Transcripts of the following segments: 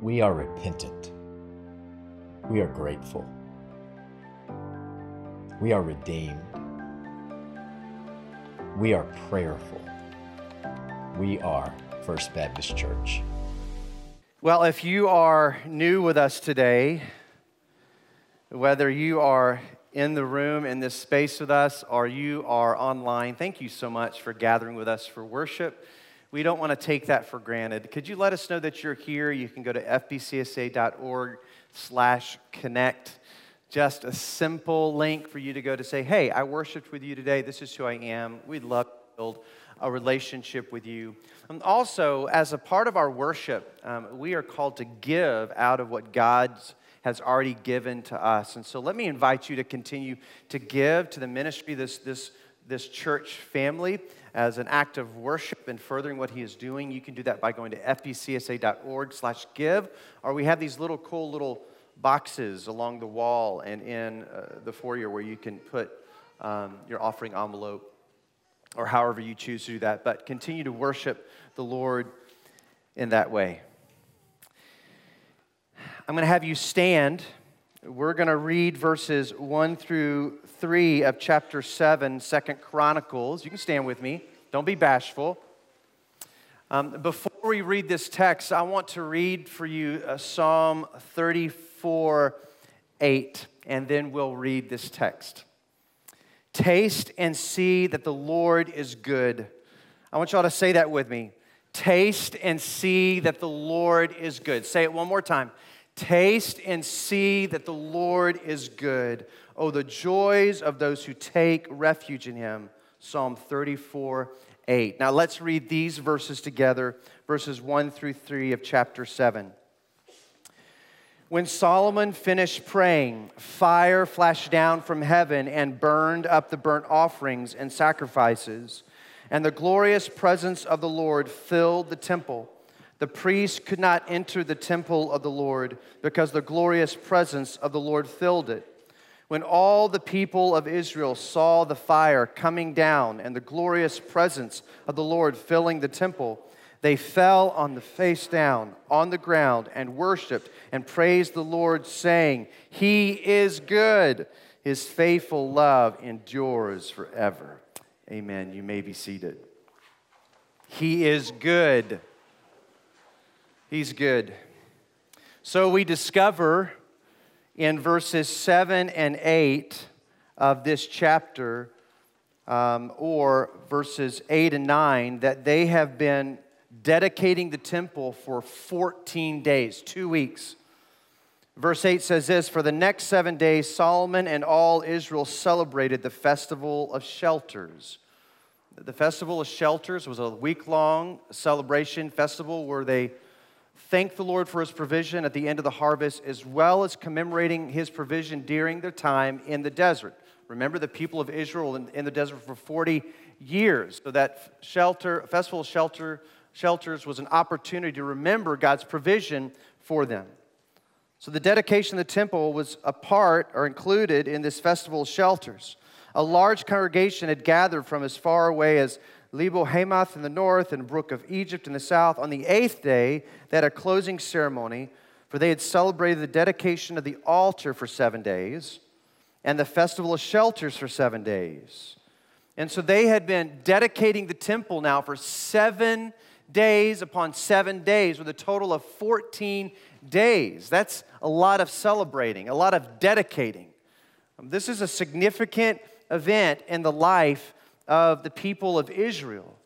We are repentant. We are grateful. We are redeemed. We are prayerful. We are First Baptist Church. Well, if you are new with us today, whether you are in the room in this space with us or you are online, thank you so much for gathering with us for worship. We don't want to take that for granted. Could you let us know that you're here? You can go to fbcsa.org slash connect. Just a simple link for you to go to say, hey, I worshiped with you today. This is who I am. We'd love to build a relationship with you. And also, as a part of our worship, um, we are called to give out of what God's has already given to us. And so let me invite you to continue to give to the ministry, this, this, this church family as an act of worship and furthering what he is doing. You can do that by going to fbcsa.org slash give, or we have these little cool little boxes along the wall and in uh, the foyer where you can put um, your offering envelope or however you choose to do that. But continue to worship the Lord in that way. I'm going to have you stand. We're going to read verses 1 through 3 of chapter 7, Second Chronicles. You can stand with me. Don't be bashful. Um, before we read this text, I want to read for you uh, Psalm 34 8, and then we'll read this text. Taste and see that the Lord is good. I want y'all to say that with me. Taste and see that the Lord is good. Say it one more time. Taste and see that the Lord is good. Oh, the joys of those who take refuge in him. Psalm 34 8. Now let's read these verses together, verses 1 through 3 of chapter 7. When Solomon finished praying, fire flashed down from heaven and burned up the burnt offerings and sacrifices, and the glorious presence of the Lord filled the temple. The priests could not enter the temple of the Lord because the glorious presence of the Lord filled it. When all the people of Israel saw the fire coming down and the glorious presence of the Lord filling the temple, they fell on the face down on the ground and worshiped and praised the Lord, saying, He is good. His faithful love endures forever. Amen. You may be seated. He is good. He's good. So we discover in verses 7 and 8 of this chapter, um, or verses 8 and 9, that they have been dedicating the temple for 14 days, two weeks. Verse 8 says this For the next seven days, Solomon and all Israel celebrated the festival of shelters. The festival of shelters was a week long celebration festival where they thanked the Lord for his provision at the end of the harvest, as well as commemorating his provision during their time in the desert. Remember, the people of Israel in, in the desert for 40 years. So that shelter, festival of shelter shelters was an opportunity to remember God's provision for them. So the dedication of the temple was a part or included in this festival of shelters. A large congregation had gathered from as far away as Lebo Hamath in the north and Brook of Egypt in the south. On the eighth day, they had a closing ceremony, for they had celebrated the dedication of the altar for seven days and the festival of shelters for seven days. And so they had been dedicating the temple now for seven days upon seven days, with a total of 14 days. That's a lot of celebrating, a lot of dedicating. This is a significant event in the life of the people of Israel.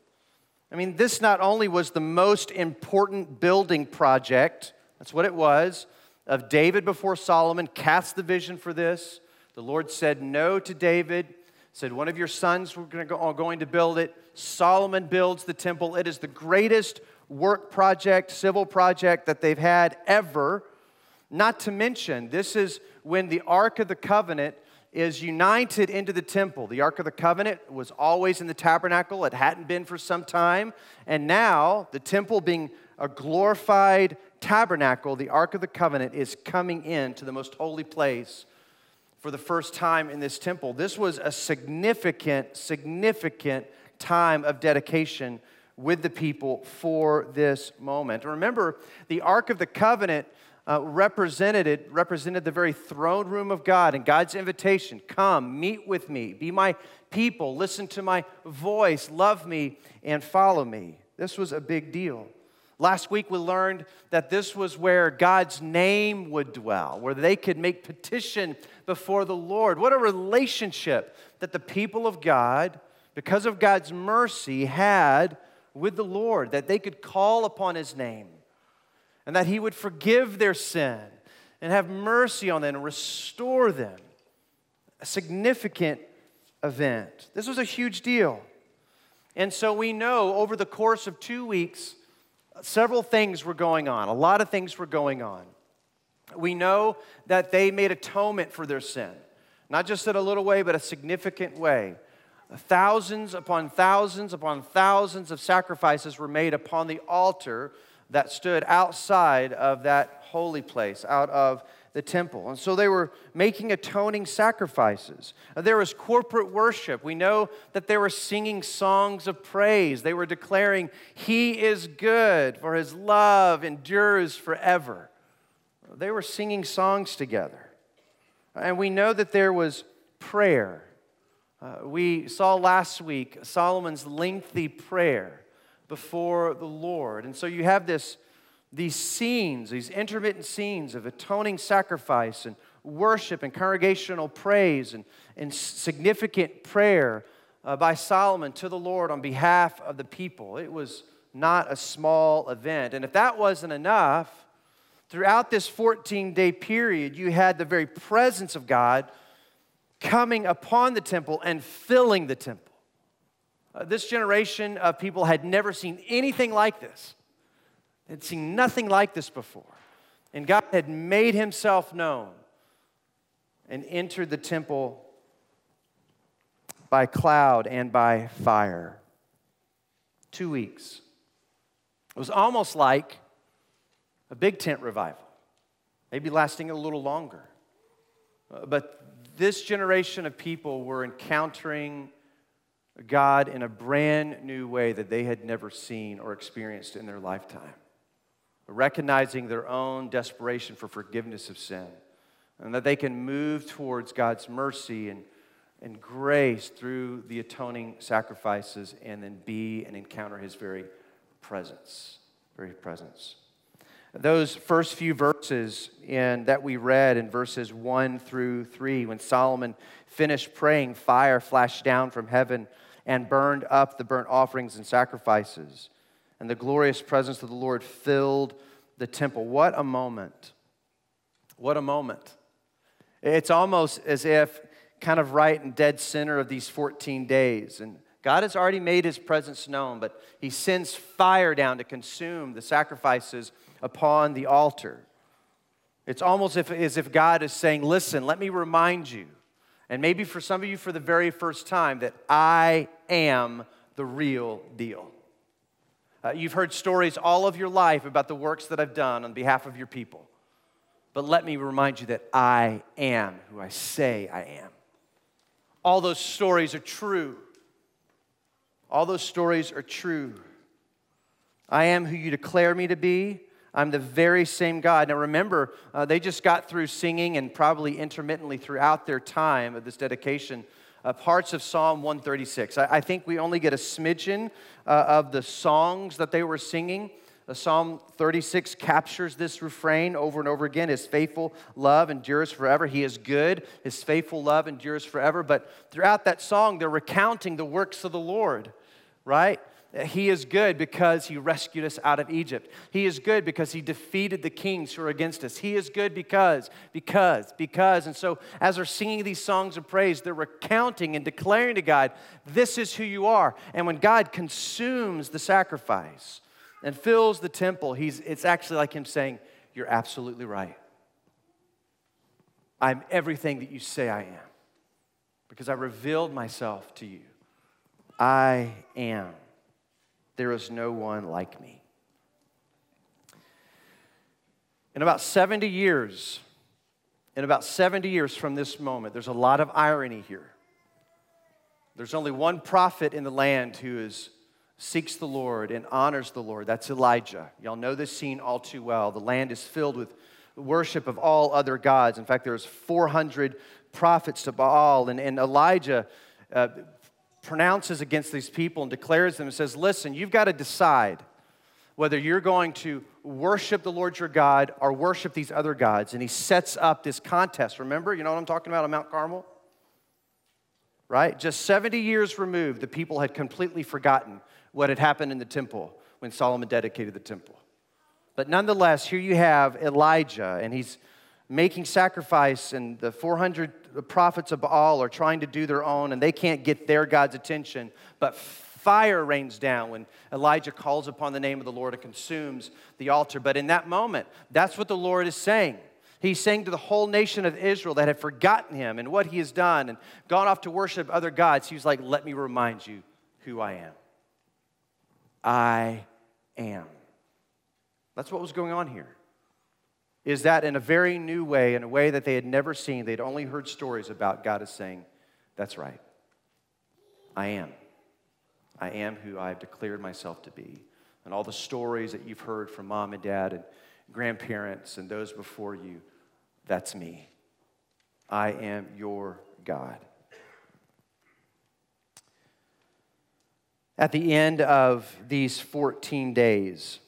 I mean, this not only was the most important building project, that's what it was, of David before Solomon cast the vision for this. The Lord said no to David, said, One of your sons were going to build it. Solomon builds the temple. It is the greatest work project, civil project that they've had ever. Not to mention, this is when the Ark of the Covenant is united into the temple. The Ark of the Covenant was always in the tabernacle, it hadn't been for some time. And now, the temple being a glorified tabernacle, the Ark of the Covenant is coming into the most holy place for the first time in this temple. This was a significant, significant time of dedication with the people for this moment. Remember, the Ark of the Covenant uh, represented, it, represented the very throne room of God and God's invitation come, meet with me, be my people, listen to my voice, love me, and follow me. This was a big deal. Last week we learned that this was where God's name would dwell, where they could make petition before the Lord. What a relationship that the people of God, because of God's mercy, had with the Lord, that they could call upon his name and that he would forgive their sin and have mercy on them and restore them. A significant event. This was a huge deal. And so we know over the course of two weeks, several things were going on. A lot of things were going on. We know that they made atonement for their sin, not just in a little way, but a significant way. Thousands upon thousands upon thousands of sacrifices were made upon the altar that stood outside of that holy place, out of the temple. And so they were making atoning sacrifices. There was corporate worship. We know that they were singing songs of praise. They were declaring, He is good, for His love endures forever. They were singing songs together. And we know that there was prayer. Uh, we saw last week Solomon's lengthy prayer before the Lord. And so you have this, these scenes, these intermittent scenes of atoning sacrifice and worship and congregational praise and, and significant prayer uh, by Solomon to the Lord on behalf of the people. It was not a small event. And if that wasn't enough, throughout this 14 day period, you had the very presence of God coming upon the temple and filling the temple. Uh, this generation of people had never seen anything like this. They had seen nothing like this before. And God had made himself known and entered the temple by cloud and by fire. Two weeks. It was almost like a big tent revival, maybe lasting a little longer. Uh, but this generation of people were encountering God in a brand new way that they had never seen or experienced in their lifetime. Recognizing their own desperation for forgiveness of sin, and that they can move towards God's mercy and, and grace through the atoning sacrifices and then be and encounter His very presence. Very presence. Those first few verses in, that we read in verses 1 through 3, when Solomon finished praying, fire flashed down from heaven and burned up the burnt offerings and sacrifices. And the glorious presence of the Lord filled the temple. What a moment! What a moment. It's almost as if, kind of right in dead center of these 14 days, and God has already made his presence known, but he sends fire down to consume the sacrifices upon the altar. It's almost as if God is saying, Listen, let me remind you and maybe for some of you for the very first time, that I am the real deal. Uh, you've heard stories all of your life about the works that I've done on behalf of your people. But let me remind you that I am who I say I am. All those stories are true. All those stories are true. I am who you declare me to be. I'm the very same God. Now remember, uh, they just got through singing and probably intermittently throughout their time of this dedication uh, parts of Psalm 136. I, I, think we only get a smidgen uh, of the songs that they were singing. Uh, Psalm 36 captures this refrain over and over again. His faithful love endures forever. He is good. His faithful love endures forever. But throughout that song, they're recounting the works of the Lord, right? He is good because he rescued us out of Egypt. He is good because he defeated the kings who are against us. He is good because, because, because. And so, as they're singing these songs of praise, they're recounting and declaring to God, This is who you are. And when God consumes the sacrifice and fills the temple, he's, it's actually like him saying, You're absolutely right. I'm everything that you say I am because I revealed myself to you. I am. There is no one like me. In about 70 years, in about 70 years from this moment, there's a lot of irony here. There's only one prophet in the land who is seeks the Lord and honors the Lord. That's Elijah. Y'all know this scene all too well. The land is filled with worship of all other gods. In fact, there's 400 prophets to Baal, and, and Elijah uh, pronounces against these people and declares them and says, Listen, you've got to decide whether you're going to worship the Lord your God or worship these other gods. And he sets up this contest. Remember, you know what I'm talking about on Mount Carmel? Right? Just 70 years removed, the people had completely forgotten what had happened in the temple when Solomon dedicated the temple. But nonetheless, here you have Elijah, and he's making sacrifice, and the 400 prophets of Baal are trying to do their own, and they can't get their God's attention. But fire rains down when Elijah calls upon the name of the Lord and consumes the altar. But in that moment, that's what the Lord is saying. He's saying to the whole nation of Israel that had forgotten him and what he has done and gone off to worship other gods, he's like, Let me remind you who I am. I am. That's what was going on here. Is that in a very new way, in a way that they had never seen, they'd only heard stories about, God is saying, That's right. I am. I am who I've declared myself to be. And all the stories that you've heard from mom and dad and grandparents and those before you, that's me. I am your God. At the end of these 14 days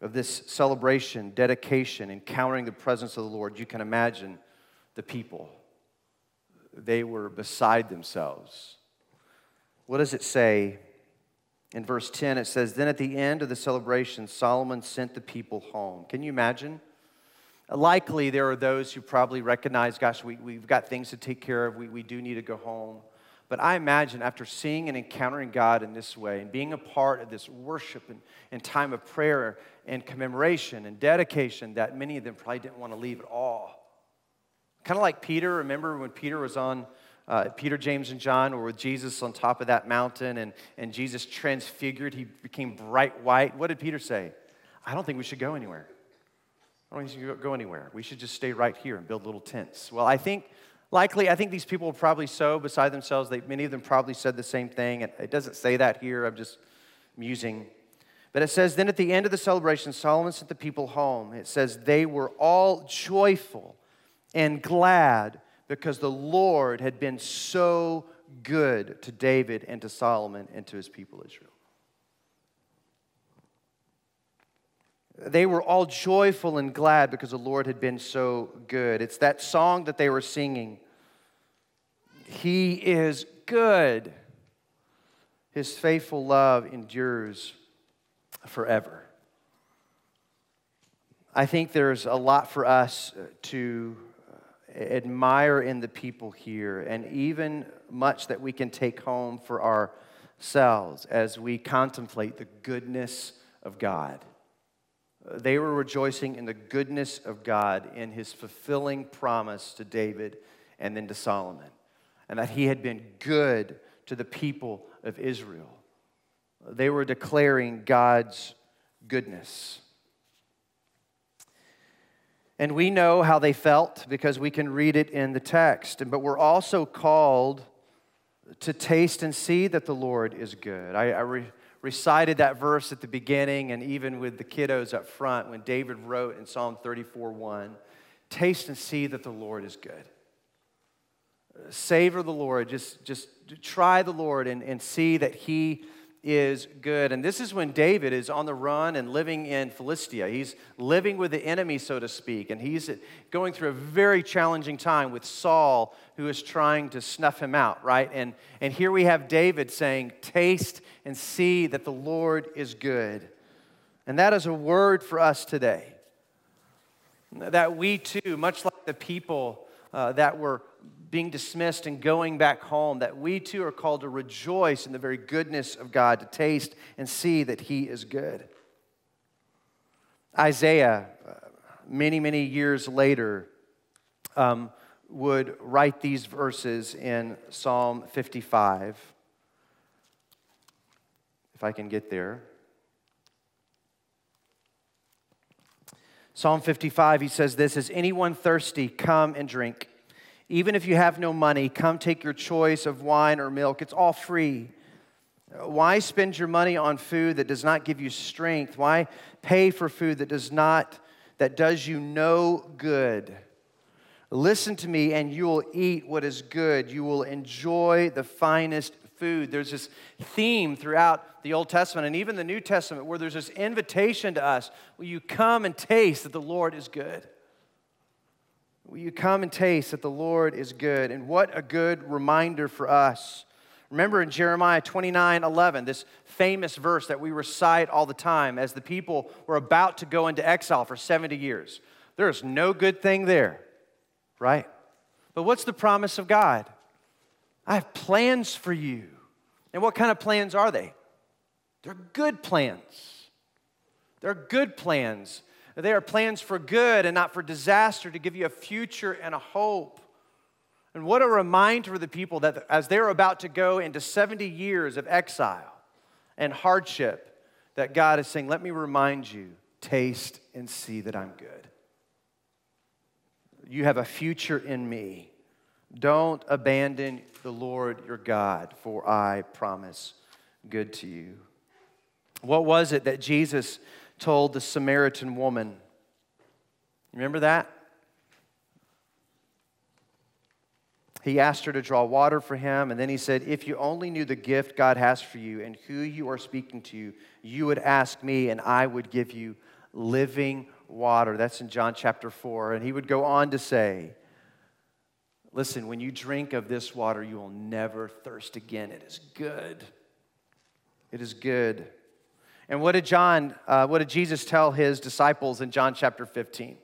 of this celebration, dedication, encountering the presence of the Lord, you can imagine the people. They were beside themselves. What does it say? In verse 10, it says, Then at the end of the celebration, Solomon sent the people home. Can you imagine? Uh, likely, there are those who probably recognize, gosh, we, we've got things to take care of. We, we do need to go home. But I imagine after seeing and encountering God in this way and being a part of this worship and, and time of prayer and commemoration and dedication, that many of them probably didn't want to leave at all. Kind of like Peter. Remember when Peter was on, uh, Peter, James, and John were with Jesus on top of that mountain and, and Jesus transfigured. He became bright white. What did Peter say? I don't think we should go anywhere. I don't think we should go anywhere. We should just stay right here and build little tents. Well, I think likely, I think these people were probably so beside themselves. They, many of them probably said the same thing. And it doesn't say that here. I'm just musing. But it says, then at the end of the celebration, Solomon sent the people home. It says, they were all joyful and glad because the Lord had been so good to David and to Solomon and to his people Israel. They were all joyful and glad because the Lord had been so good. It's that song that they were singing. He is good. His faithful love endures forever. I think there's a lot for us to admire in the people here, and even much that we can take home for ourselves as we contemplate the goodness of God. They were rejoicing in the goodness of God in his fulfilling promise to David and then to Solomon, and that he had been good to the people of Israel. They were declaring God's goodness. And we know how they felt because we can read it in the text. But we're also called to taste and see that the Lord is good. I, I re- recited that verse at the beginning and even with the kiddos up front when David wrote in Psalm 34 1 Taste and see that the Lord is good. Savor the Lord. Just, just try the Lord and, and see that He is good. And this is when David is on the run and living in Philistia. He's living with the enemy, so to speak, and he's going through a very challenging time with Saul, who is trying to snuff him out, right? And, and here we have David saying, Taste and see that the Lord is good. And that is a word for us today. That we too, much like the people uh, that were being dismissed and going back home, that we too are called to rejoice in the very goodness of God, to taste and see that He is good. Isaiah, uh, many, many years later, um, would write these verses in Psalm 55. If I can get there. Psalm 55, he says this Is anyone thirsty? Come and drink. Even if you have no money, come take your choice of wine or milk. It's all free. Why spend your money on food that does not give you strength? Why pay for food that does not that does you no good? Listen to me and you will eat what is good. You will enjoy the finest food. There's this theme throughout the Old Testament and even the New Testament where there's this invitation to us Will you come and taste that the Lord is good? Will you come and taste that the Lord is good? And what a good reminder for us. Remember in Jeremiah 29 11, this famous verse that we recite all the time as the people were about to go into exile for 70 years. There is no good thing there right? But what's the promise of God? I have plans for you. And what kind of plans are they? They're good plans. They're good plans. They are plans for good and not for disaster, to give you a future and a hope. And what a reminder for the people that as they're about to go into 70 years of exile and hardship, that God is saying, Let me remind you, taste and see that I'm good. You have a future in me. Don't abandon the Lord your God, for I promise good to you. What was it that Jesus told the Samaritan woman? Remember that? He asked her to draw water for him, and then he said, If you only knew the gift God has for you and who you are speaking to, you would ask me, and I would give you living water. That's in John chapter 4. And he would go on to say, Listen, when you drink of this water, you will never thirst again. It is good. It is good. And what did John, uh, what did Jesus tell his disciples in John chapter 15?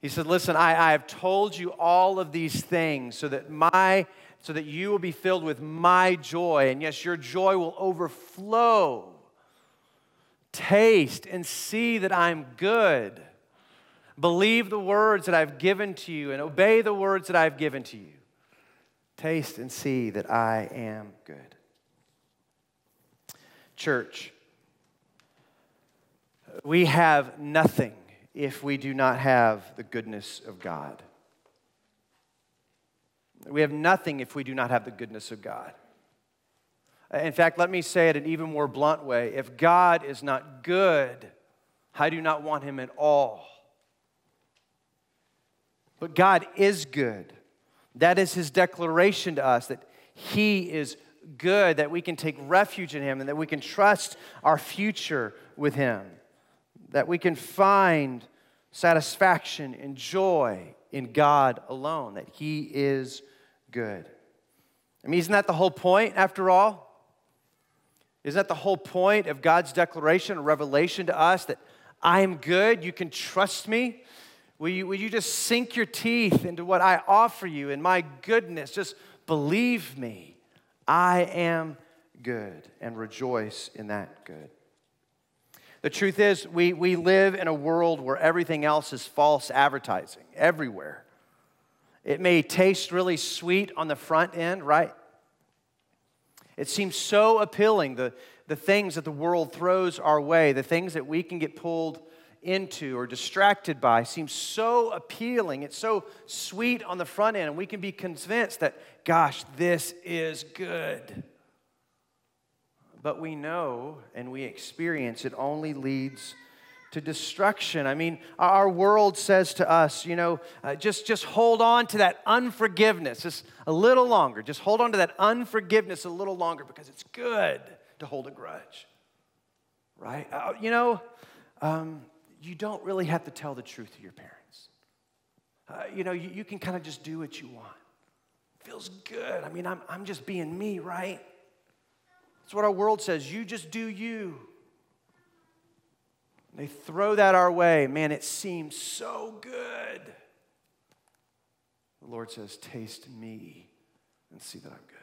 He said, Listen, I, I have told you all of these things so that my so that you will be filled with my joy. And yes, your joy will overflow Taste and see that I'm good. Believe the words that I've given to you and obey the words that I've given to you. Taste and see that I am good. Church, we have nothing if we do not have the goodness of God. We have nothing if we do not have the goodness of God. In fact, let me say it an even more blunt way. If God is not good, I do not want him at all. But God is good. That is his declaration to us that he is good, that we can take refuge in him, and that we can trust our future with him, that we can find satisfaction and joy in God alone, that he is good. I mean, isn't that the whole point after all? Isn't that the whole point of God's declaration or revelation to us that I am good, you can trust me? Will you, will you just sink your teeth into what I offer you and my goodness? Just believe me. I am good and rejoice in that good. The truth is, we, we live in a world where everything else is false advertising everywhere. It may taste really sweet on the front end, right? It seems so appealing, the, the things that the world throws our way, the things that we can get pulled into or distracted by seems so appealing. It's so sweet on the front end, and we can be convinced that, gosh, this is good. But we know and we experience it only leads to destruction. I mean, our world says to us, you know, uh, just, just hold on to that unforgiveness just a little longer. Just hold on to that unforgiveness a little longer because it's good to hold a grudge, right? Uh, you know, um, you don't really have to tell the truth to your parents. Uh, you know, you, you can kind of just do what you want. Feels good. I mean, I'm, I'm just being me, right? That's what our world says. You just do you. They throw that our way. Man, it seems so good. The Lord says, Taste me and see that I'm good.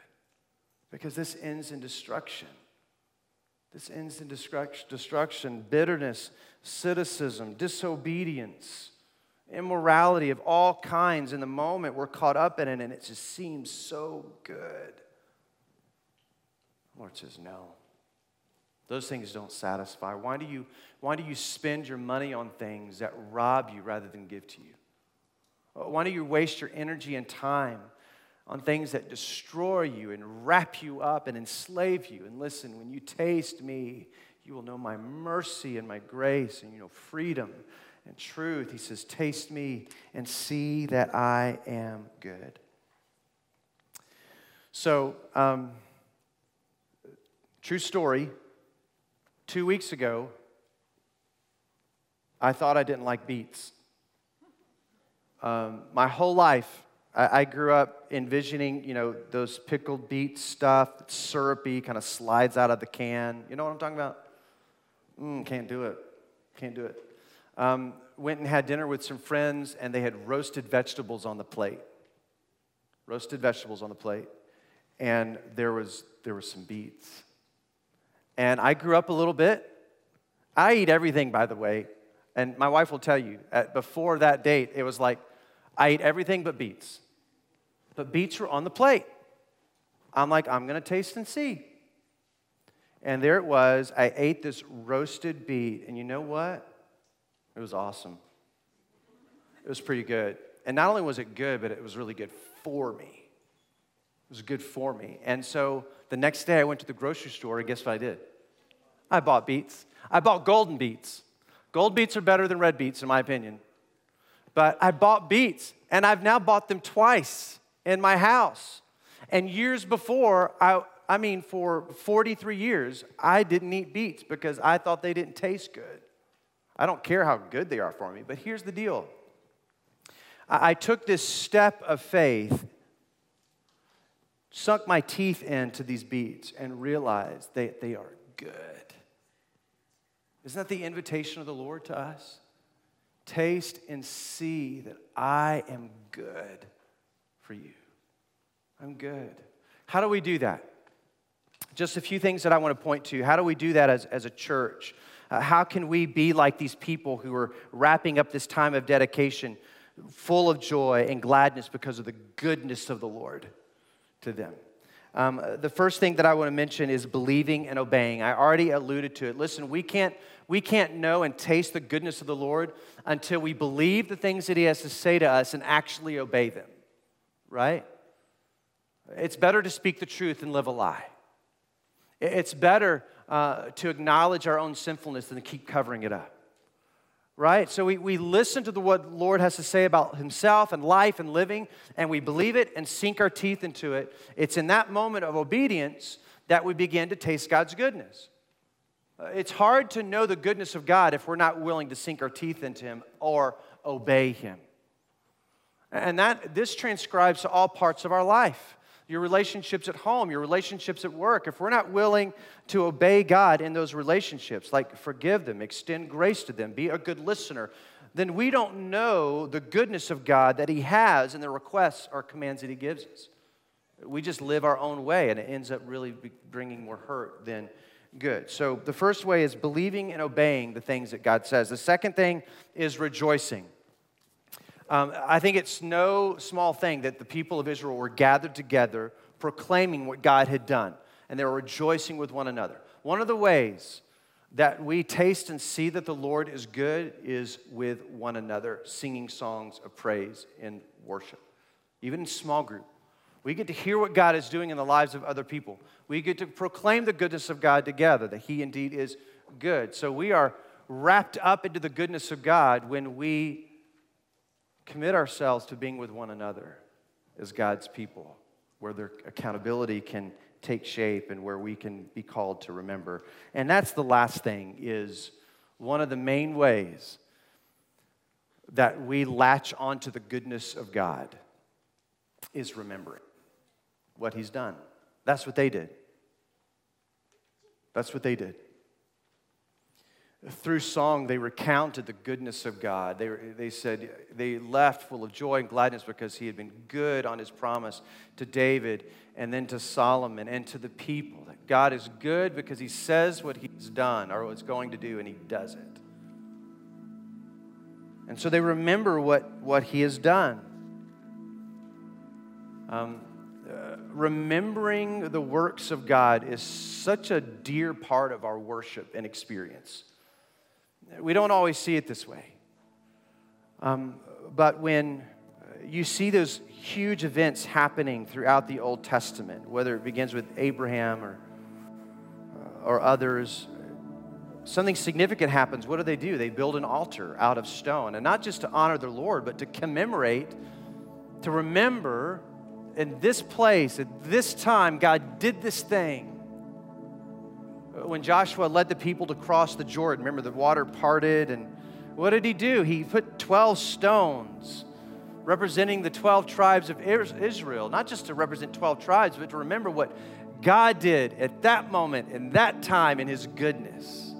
Because this ends in destruction. This ends in destruction, bitterness, cynicism, disobedience, immorality of all kinds. In the moment, we're caught up in it and it just seems so good. The Lord says, No. Those things don't satisfy. Why do you, why do you spend your money on things that rob you rather than give to you? Why do you waste your energy and time on things that destroy you and wrap you up and enslave you? And listen, when you taste me, you will know my mercy and my grace and you know freedom and truth. He says, Taste me and see that I am good. So, um, true story. Two weeks ago, I thought I didn't like beets. Um, my whole life, I, I, grew up envisioning, you know, those pickled beet stuff, syrupy, kind of slides out of the can. You know what I'm talking about? Mm, can't do it. Can't do it. Um, went and had dinner with some friends, and they had roasted vegetables on the plate. Roasted vegetables on the plate. And there was, there was some beets. And I grew up a little bit. I eat everything, by the way. And my wife will tell you, before that date, it was like, I ate everything but beets. But beets were on the plate. I'm like, I'm to taste and see. And there it was. I ate this roasted beet. And you know what? It was awesome. It was pretty good. And not only was it good, but it was really good for me. It was good for me. And so the next day I went to the grocery store, and guess what I did? I bought beets. I bought golden beets. Gold beets are better than red beets, in my opinion. But I bought beets, and I've now bought them twice in my house. And years before, I, I mean, for 43 years, I didn't eat beets because I thought they didn't taste good. I don't care how good they are for me, but here's the deal I, I took this step of faith, sunk my teeth into these beets, and realized they, they are good. Isn't that the invitation of the Lord to us? Taste and see that I am good for you. I'm good. How do we do that? Just a few things that I want to point to. How do we do that as, as a church? Uh, how can we be like these people who are wrapping up this time of dedication full of joy and gladness because of the goodness of the Lord to them? Um, the first thing that I want to mention is believing and obeying. I already alluded to it. Listen, we can't, we can't know and taste the goodness of the Lord until we believe the things that He has to say to us and actually obey them, right? It's better to speak the truth than live a lie. It's better uh, to acknowledge our own sinfulness than to keep covering it up right? So we, we listen to the, what the Lord has to say about himself and life and living, and we believe it and sink our teeth into it. It's in that moment of obedience that we begin to taste God's goodness. Uh, it's hard to know the goodness of God if we're not willing to sink our teeth into him or obey him. And that this transcribes to all parts of our life your relationships at home, your relationships at work, if we're not willing to obey God in those relationships, like forgive them, extend grace to them, be a good listener, then we don't know the goodness of God that He has in the requests or commands that He gives us. We just live our own way, and it ends up really bringing more hurt than good. So the first way is believing and obeying the things that God says. The second thing is rejoicing. Um, I think it's no small thing that the people of Israel were gathered together proclaiming what God had done, and they were rejoicing with one another. One of the ways that we taste and see that the Lord is good is with one another, singing songs of praise in worship, even in small group. We get to hear what God is doing in the lives of other people. We get to proclaim the goodness of God together, that He indeed is good. So we are wrapped up into the goodness of God when we commit ourselves to being with one another as God's people, where their accountability can take shape and where we can be called to remember. And that's the last thing is one of the main ways that we latch onto the goodness of God is remembering what he's done. That's what they did. That's what they did through song, they recounted the goodness of God. They, they said they left full of joy and gladness because he had been good on his promise to David and then to Solomon and to the people. That God is good because he says what he's done or what's going to do and he does it. And so they remember what, what he has done. Um, uh, remembering the works of God is such a dear part of our worship and experience. We don't always see it this way. Um, but when you see those huge events happening throughout the Old Testament, whether it begins with Abraham or, uh, or others. Something significant happens. What do they do? They build an altar out of stone, and not just to honor the Lord, but to commemorate, to remember in this place, at this time, God did this thing. When Joshua led the people to cross the Jordan, remember the water parted, and what did he do? He put 12 stones representing the 12 tribes of Israel, not just to represent 12 tribes, but to remember what God did at that moment, in that time, in His goodness.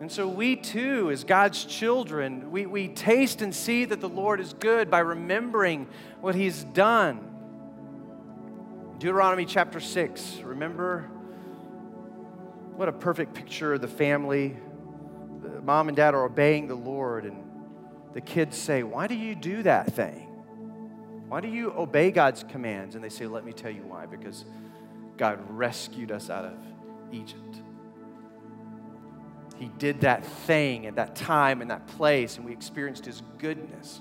And so, we too, as God's children, we, we taste and see that the Lord is good by remembering what He's done. Deuteronomy chapter 6, remember what a perfect picture of the family. The mom and dad are obeying the Lord, and the kids say, Why do you do that thing? Why do you obey God's commands? And they say, Let me tell you why. Because God rescued us out of Egypt. He did that thing at that time in that place, and we experienced His goodness.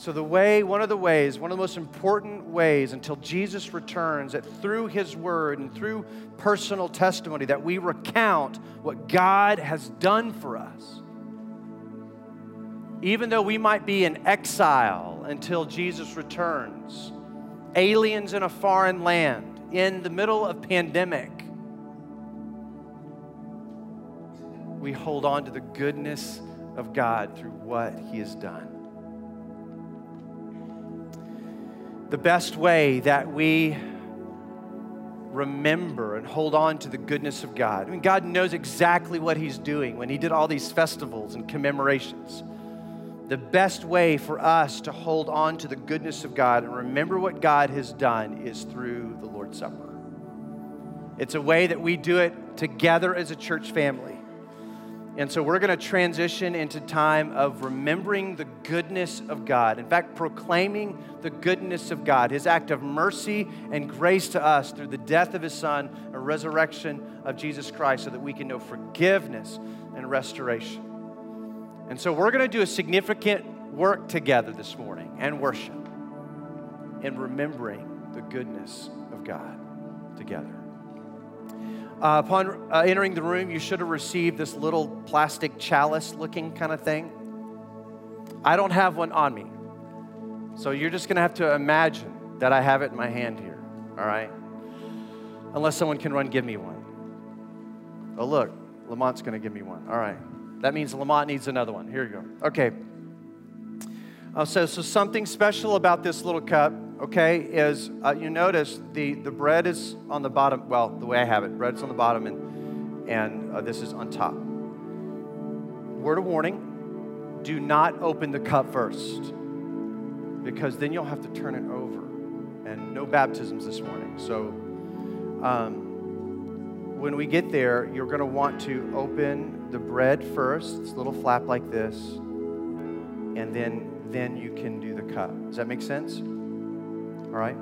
So, the way, one of the ways, one of the most important ways until Jesus returns, that through His Word and through personal testimony, that we recount what God has done for us even though we might be in exile until Jesus returns, aliens in a foreign land, in the middle of pandemic, we hold on to the goodness of God through what He has done. The best way that we remember and hold on to the goodness of God. I mean, God knows exactly what He's doing when He did all these festivals and commemorations the best way for us to hold on to the goodness of God and remember what God has done is through the Lord's Supper. It's a way that we do it together as a church family. And so we're going to transition into time of remembering the goodness of God. In fact, proclaiming the goodness of God, his act of mercy and grace to us through the death of his son and resurrection of Jesus Christ so that we can know forgiveness and restoration. And so we're going to do a significant work together this morning and worship in remembering the goodness of God together. Uh, upon uh, entering the room, you should have received this little plastic chalice looking kind of thing. I don't have one on me. So you're just going to have to imagine that I have it in my hand here, all right? Unless someone can run give me one. Oh, look, Lamont's going to give me one. All right. That means Lamont needs another one. Here you go. Okay. Uh, so, so something special about this little cup, okay, is uh, you notice the, the bread is on the bottom. Well, the way I have it, bread is on the bottom and, and uh, this is on top. Word of warning do not open the cup first because then you'll have to turn it over. And no baptisms this morning. So, um, when we get there, you're going to want to open the bread first, this little flap like this, and then then you can do the cup. Does that make sense? All right.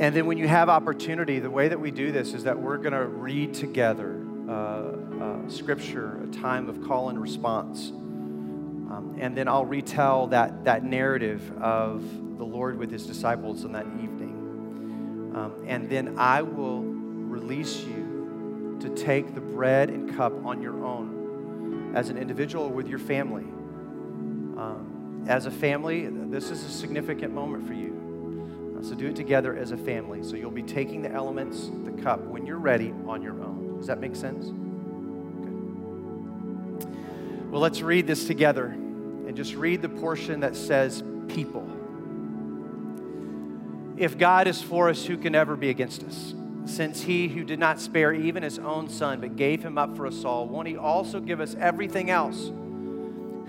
And then when you have opportunity, the way that we do this is that we're going to read together uh, uh, scripture, a time of call and response. Um, and then I'll retell that, that narrative of the Lord with his disciples on that evening. Um, and then I will release you to take the bread and cup on your own as an individual or with your family. Um, as a family, this is a significant moment for you. Uh, so do it together as a family. So you'll be taking the elements, the cup, when you're ready on your own. Does that make sense? Good. Well, let's read this together and just read the portion that says people. If God is for us, who can ever be against us? Since he who did not spare even his own son, but gave him up for us all, won't he also give us everything else?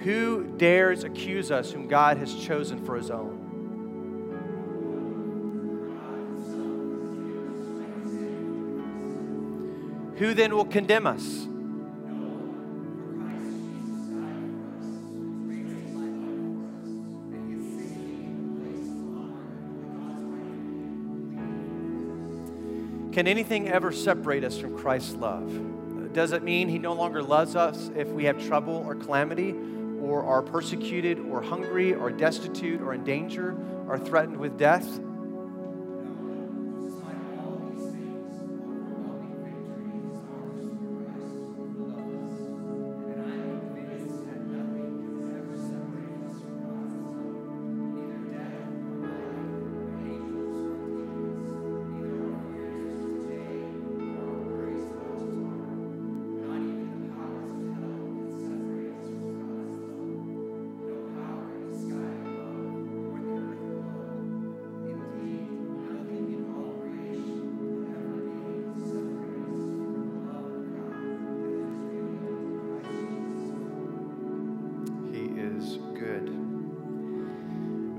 Who dares accuse us whom God has chosen for his own? Who then will condemn us? Can anything ever separate us from Christ's love? Does it mean he no longer loves us if we have trouble or calamity? Or are persecuted or hungry or destitute or in danger or threatened with death?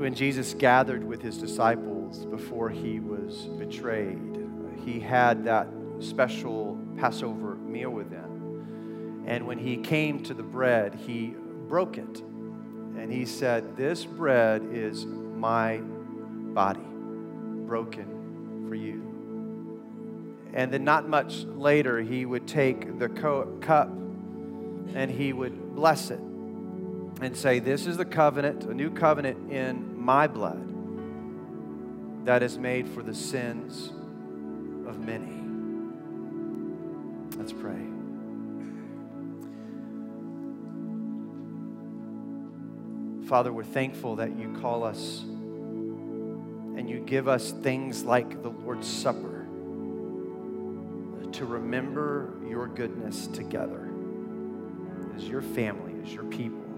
When Jesus gathered with his disciples before he was betrayed, he had that special Passover meal with them. And when he came to the bread, he broke it. And he said, This bread is my body, broken for you. And then, not much later, he would take the cup and he would bless it and say, This is the covenant, a new covenant in my blood that is made for the sins of many. Let's pray. Father, we're thankful that you call us and you give us things like the Lord's Supper to remember your goodness together as your family, as your people.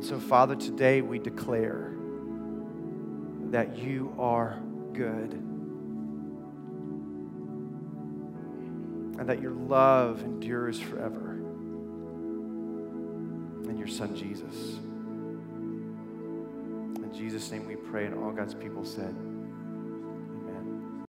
And so, Father, today we declare that you are good and that your love endures forever. And your Son, Jesus. In Jesus' name we pray, and all God's people said, Amen.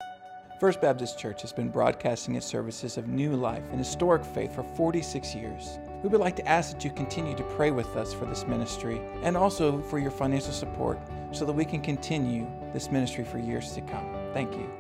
First Baptist Church has been broadcasting its services of new life and historic faith for 46 years. We would like to ask that you continue to pray with us for this ministry and also for your financial support so that we can continue this ministry for years to come. Thank you.